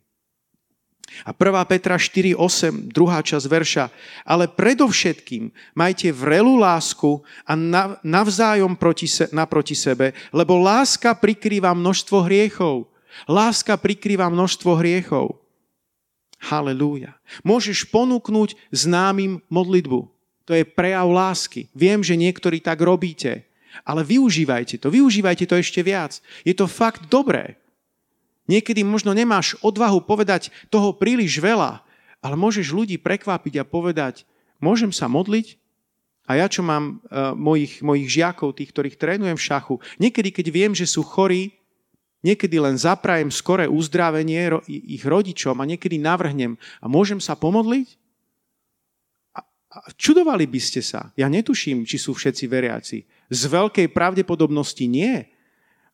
A 1. Petra 4.8, druhá časť verša. Ale predovšetkým majte vrelú lásku a navzájom proti se, naproti sebe, lebo láska prikrýva množstvo hriechov. Láska prikrýva množstvo hriechov. Halelúja. Môžeš ponúknuť známym modlitbu. To je prejav lásky. Viem, že niektorí tak robíte. Ale využívajte to, využívajte to ešte viac. Je to fakt dobré. Niekedy možno nemáš odvahu povedať toho príliš veľa, ale môžeš ľudí prekvapiť a povedať, môžem sa modliť? A ja, čo mám uh, mojich, mojich žiakov, tých, ktorých trénujem v šachu, niekedy, keď viem, že sú chorí, niekedy len zaprajem skoré uzdravenie ich rodičom a niekedy navrhnem a môžem sa pomodliť? A, a čudovali by ste sa. Ja netuším, či sú všetci veriaci. Z veľkej pravdepodobnosti nie.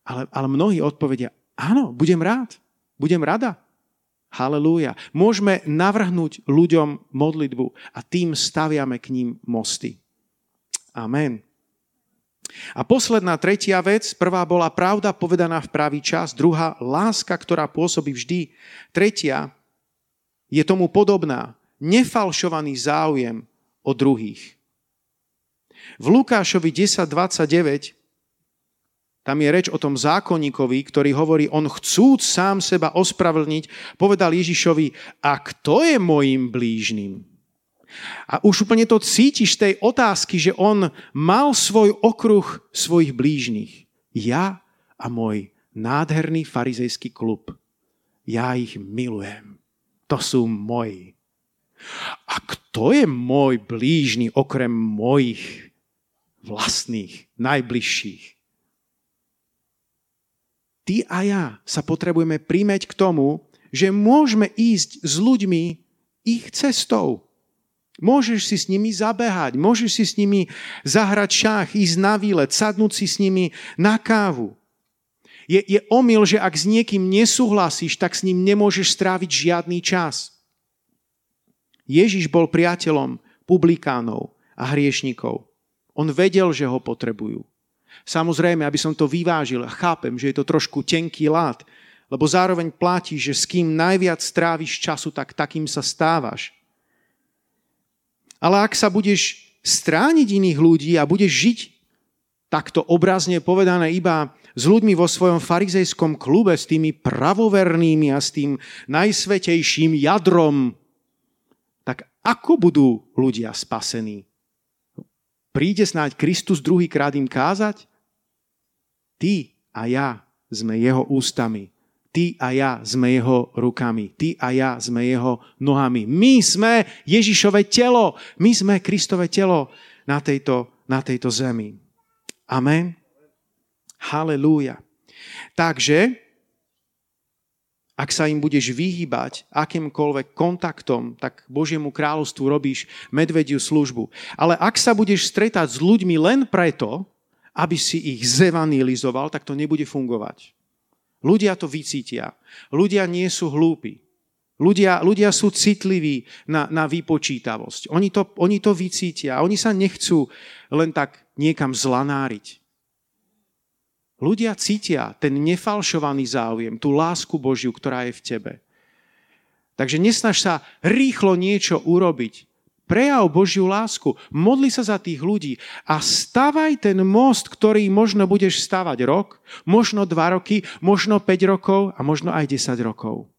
Ale, ale mnohí odpovedia, áno, budem rád. Budem rada. Halelúja. Môžeme navrhnúť ľuďom modlitbu a tým staviame k ním mosty. Amen. A posledná tretia vec, prvá bola pravda povedaná v pravý čas, druhá láska, ktorá pôsobí vždy. Tretia je tomu podobná, nefalšovaný záujem o druhých. V Lukášovi 10.29 tam je reč o tom zákonníkovi, ktorý hovorí, on chcúc sám seba ospravedlniť, povedal Ježišovi, a kto je mojim blížnym? A už úplne to cítiš tej otázky, že on mal svoj okruh svojich blížnych. Ja a môj nádherný farizejský klub. Ja ich milujem. To sú moji. A kto je môj blížny okrem mojich vlastných, najbližších? Ty a ja sa potrebujeme prímeť k tomu, že môžeme ísť s ľuďmi ich cestou. Môžeš si s nimi zabehať, môžeš si s nimi zahrať šach, ísť na výlet, sadnúť si s nimi na kávu. Je, je omyl, že ak s niekým nesúhlasíš, tak s ním nemôžeš stráviť žiadny čas. Ježiš bol priateľom publikánov a hriešnikov. On vedel, že ho potrebujú. Samozrejme, aby som to vyvážil, chápem, že je to trošku tenký lát, lebo zároveň platí, že s kým najviac stráviš času, tak takým sa stávaš. Ale ak sa budeš strániť iných ľudí a budeš žiť takto obrazne povedané iba s ľuďmi vo svojom farizejskom klube, s tými pravovernými a s tým najsvetejším jadrom, tak ako budú ľudia spasení? Príde snáď Kristus druhýkrát im kázať? Ty a ja sme jeho ústami Ty a ja sme jeho rukami. Ty a ja sme jeho nohami. My sme Ježišové telo. My sme Kristové telo na tejto, na tejto zemi. Amen. Halelúja. Takže, ak sa im budeš vyhýbať akýmkoľvek kontaktom, tak Božiemu kráľovstvu robíš medvediu službu. Ale ak sa budeš stretať s ľuďmi len preto, aby si ich zevanilizoval, tak to nebude fungovať. Ľudia to vycítia. Ľudia nie sú hlúpi. Ľudia, ľudia sú citliví na, na vypočítavosť. Oni to, oni to vycítia. Oni sa nechcú len tak niekam zlanáriť. Ľudia cítia ten nefalšovaný záujem, tú lásku Božiu, ktorá je v tebe. Takže nesnaž sa rýchlo niečo urobiť, prejav Božiu lásku. Modli sa za tých ľudí a stavaj ten most, ktorý možno budeš stavať rok, možno dva roky, možno 5 rokov a možno aj 10 rokov.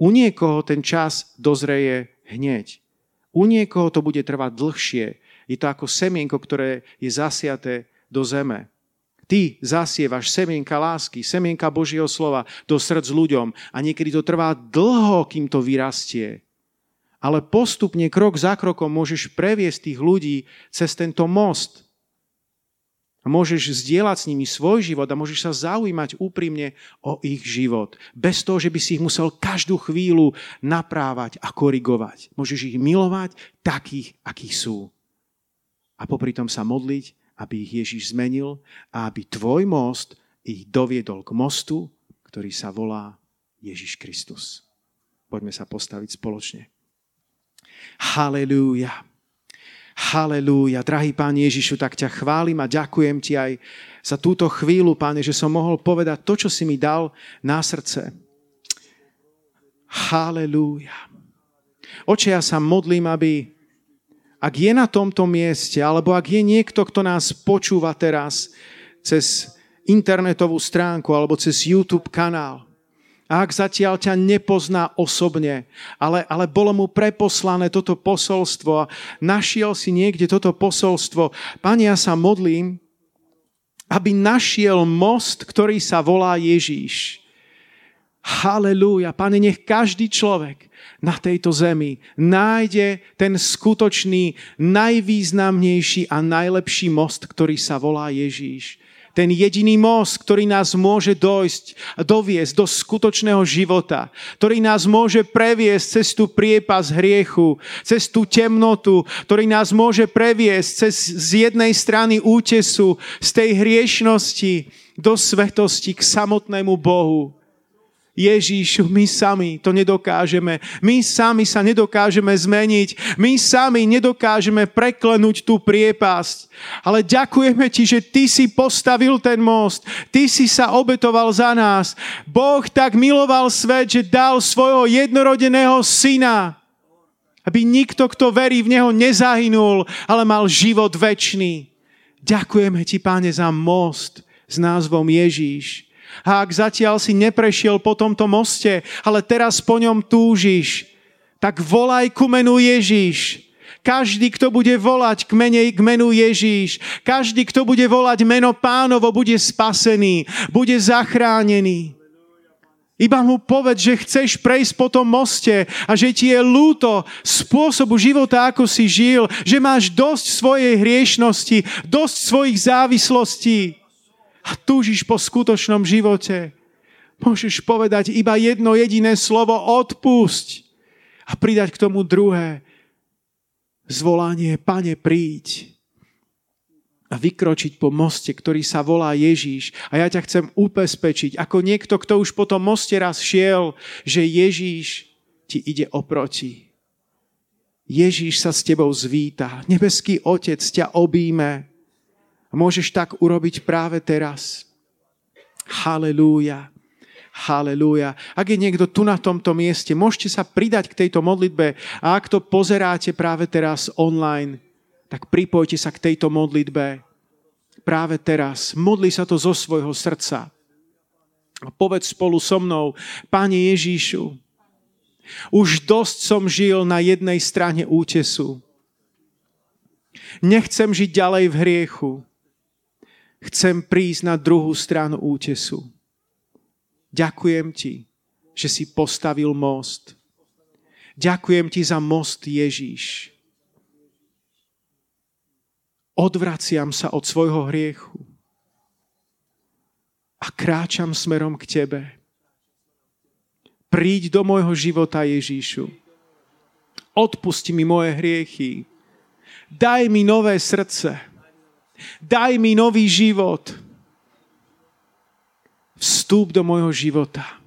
U niekoho ten čas dozreje hneď. U niekoho to bude trvať dlhšie. Je to ako semienko, ktoré je zasiaté do zeme. Ty zasievaš semienka lásky, semienka Božieho slova do srdc ľuďom a niekedy to trvá dlho, kým to vyrastie ale postupne, krok za krokom môžeš previesť tých ľudí cez tento most. Môžeš zdieľať s nimi svoj život a môžeš sa zaujímať úprimne o ich život. Bez toho, že by si ich musel každú chvíľu naprávať a korigovať. Môžeš ich milovať takých, akí sú. A popri tom sa modliť, aby ich Ježiš zmenil a aby tvoj most ich doviedol k mostu, ktorý sa volá Ježiš Kristus. Poďme sa postaviť spoločne. Halelúja. Halelúja. Drahý Pán Ježišu, tak ťa chválim a ďakujem Ti aj za túto chvíľu, Páne, že som mohol povedať to, čo si mi dal na srdce. Halelúja. Oče, ja sa modlím, aby ak je na tomto mieste, alebo ak je niekto, kto nás počúva teraz cez internetovú stránku alebo cez YouTube kanál, A ak zatiaľ ťa nepozná osobne, ale, ale bolo mu preposlané toto posolstvo a našiel si niekde toto posolstvo, Pane, ja sa modlím, aby našiel most, ktorý sa volá Ježíš. Halelúja. Pane, nech každý človek na tejto zemi nájde ten skutočný, najvýznamnejší a najlepší most, ktorý sa volá Ježíš ten jediný most, ktorý nás môže dojsť doviesť do skutočného života, ktorý nás môže previesť cez tú priepas hriechu, cez tú temnotu, ktorý nás môže previesť cez z jednej strany útesu, z tej hriešnosti do svetosti k samotnému Bohu. Ježíšu, my sami to nedokážeme. My sami sa nedokážeme zmeniť. My sami nedokážeme preklenúť tú priepasť. Ale ďakujeme ti, že ty si postavil ten most. Ty si sa obetoval za nás. Boh tak miloval svet, že dal svojho jednorodeného syna, aby nikto, kto verí v Neho, nezahynul, ale mal život väčší. Ďakujeme ti, Páne, za most s názvom Ježíš. A ak zatiaľ si neprešiel po tomto moste, ale teraz po ňom túžiš, tak volaj ku menu Ježíš. Každý, kto bude volať k, mene, k menu Ježíš, každý, kto bude volať meno pánovo, bude spasený, bude zachránený. Iba mu povedz, že chceš prejsť po tom moste a že ti je lúto spôsobu života, ako si žil, že máš dosť svojej hriešnosti, dosť svojich závislostí a túžiš po skutočnom živote, môžeš povedať iba jedno jediné slovo odpusť a pridať k tomu druhé zvolanie, pane, príď a vykročiť po moste, ktorý sa volá Ježíš. A ja ťa chcem upezpečiť, ako niekto, kto už po tom moste raz šiel, že Ježíš ti ide oproti. Ježíš sa s tebou zvíta. Nebeský Otec ťa obíme a môžeš tak urobiť práve teraz. Halelúja. Halelúja. Ak je niekto tu na tomto mieste, môžete sa pridať k tejto modlitbe a ak to pozeráte práve teraz online, tak pripojte sa k tejto modlitbe práve teraz. Modli sa to zo svojho srdca. A povedz spolu so mnou, Pane Ježíšu, už dosť som žil na jednej strane útesu. Nechcem žiť ďalej v hriechu chcem prísť na druhú stranu útesu. Ďakujem ti, že si postavil most. Ďakujem ti za most Ježíš. Odvraciam sa od svojho hriechu a kráčam smerom k tebe. Príď do môjho života, Ježíšu. Odpusti mi moje hriechy. Daj mi nové srdce Daj mi nový život. Vstúp do môjho života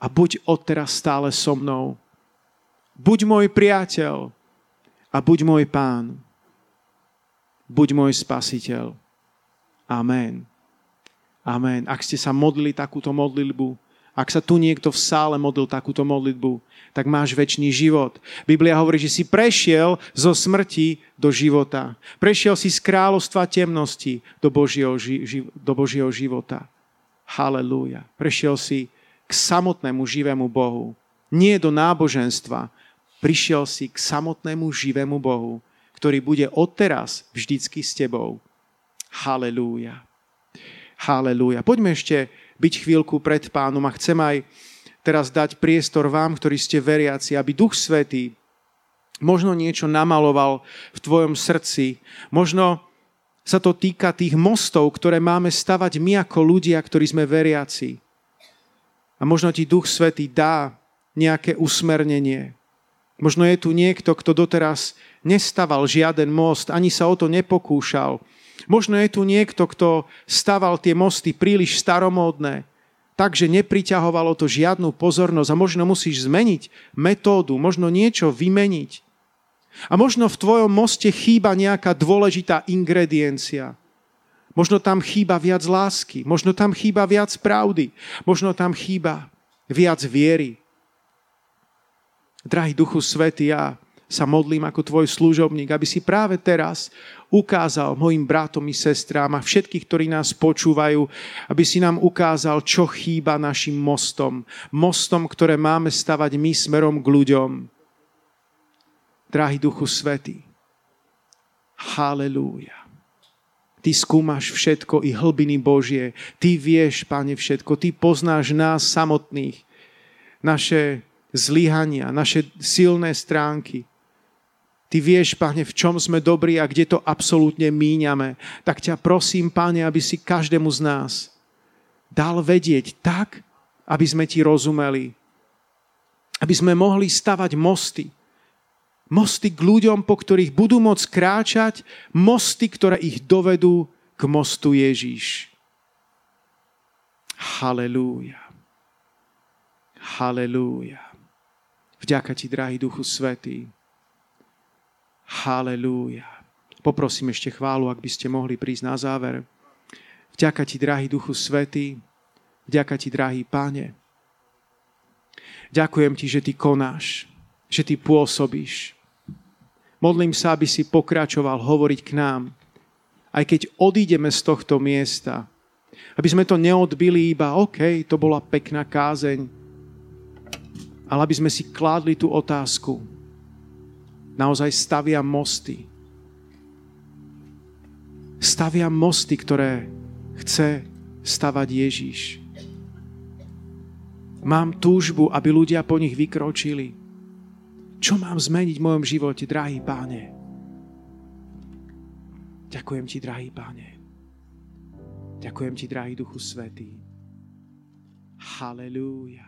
a buď odteraz stále so mnou. Buď môj priateľ a buď môj pán. Buď môj spasiteľ. Amen. Amen. Ak ste sa modlili takúto modlitbu, ak sa tu niekto v sále modlil takúto modlitbu, tak máš väčší život. Biblia hovorí, že si prešiel zo smrti do života. Prešiel si z kráľovstva temnosti do Božieho, ži- do Božieho života. Halelúja. Prešiel si k samotnému živému Bohu. Nie do náboženstva. Prišiel si k samotnému živému Bohu, ktorý bude odteraz vždycky s tebou. Halelúja. Halelúja. Poďme ešte byť chvíľku pred pánom a chcem aj teraz dať priestor vám, ktorí ste veriaci, aby Duch Svetý možno niečo namaloval v tvojom srdci. Možno sa to týka tých mostov, ktoré máme stavať my ako ľudia, ktorí sme veriaci. A možno ti Duch Svetý dá nejaké usmernenie. Možno je tu niekto, kto doteraz nestaval žiaden most, ani sa o to nepokúšal. Možno je tu niekto, kto staval tie mosty príliš staromódne, takže nepriťahovalo to žiadnu pozornosť a možno musíš zmeniť metódu, možno niečo vymeniť. A možno v tvojom moste chýba nejaká dôležitá ingrediencia. Možno tam chýba viac lásky, možno tam chýba viac pravdy, možno tam chýba viac viery. Drahý Duchu Svety, ja sa modlím ako tvoj služobník, aby si práve teraz ukázal mojim bratom i sestrám a všetkých, ktorí nás počúvajú, aby si nám ukázal, čo chýba našim mostom. Mostom, ktoré máme stavať my smerom k ľuďom. Drahý Duchu Svetý, halleluja. Ty skúmaš všetko i hlbiny Božie. Ty vieš, Pane, všetko. Ty poznáš nás samotných, naše zlyhania, naše silné stránky. Ty vieš, Pane, v čom sme dobrí a kde to absolútne míňame. Tak ťa prosím, Pane, aby si každému z nás dal vedieť tak, aby sme ti rozumeli. Aby sme mohli stavať mosty. Mosty k ľuďom, po ktorých budú môcť kráčať. Mosty, ktoré ich dovedú k mostu Ježíš. Halelúja. Halelúja. Vďaka ti, drahý Duchu Svetý. Halelúja. Poprosím ešte chválu, ak by ste mohli prísť na záver. Vďaka ti, drahý Duchu Svetý. Vďaka ti, drahý Pane. Ďakujem ti, že ty konáš, že ty pôsobíš. Modlím sa, aby si pokračoval hovoriť k nám, aj keď odídeme z tohto miesta. Aby sme to neodbili iba, OK, to bola pekná kázeň, ale aby sme si kládli tú otázku, naozaj stavia mosty. Stavia mosty, ktoré chce stavať Ježíš. Mám túžbu, aby ľudia po nich vykročili. Čo mám zmeniť v mojom živote, drahý páne? Ďakujem ti, drahý páne. Ďakujem ti, drahý Duchu Svetý. Halelúja.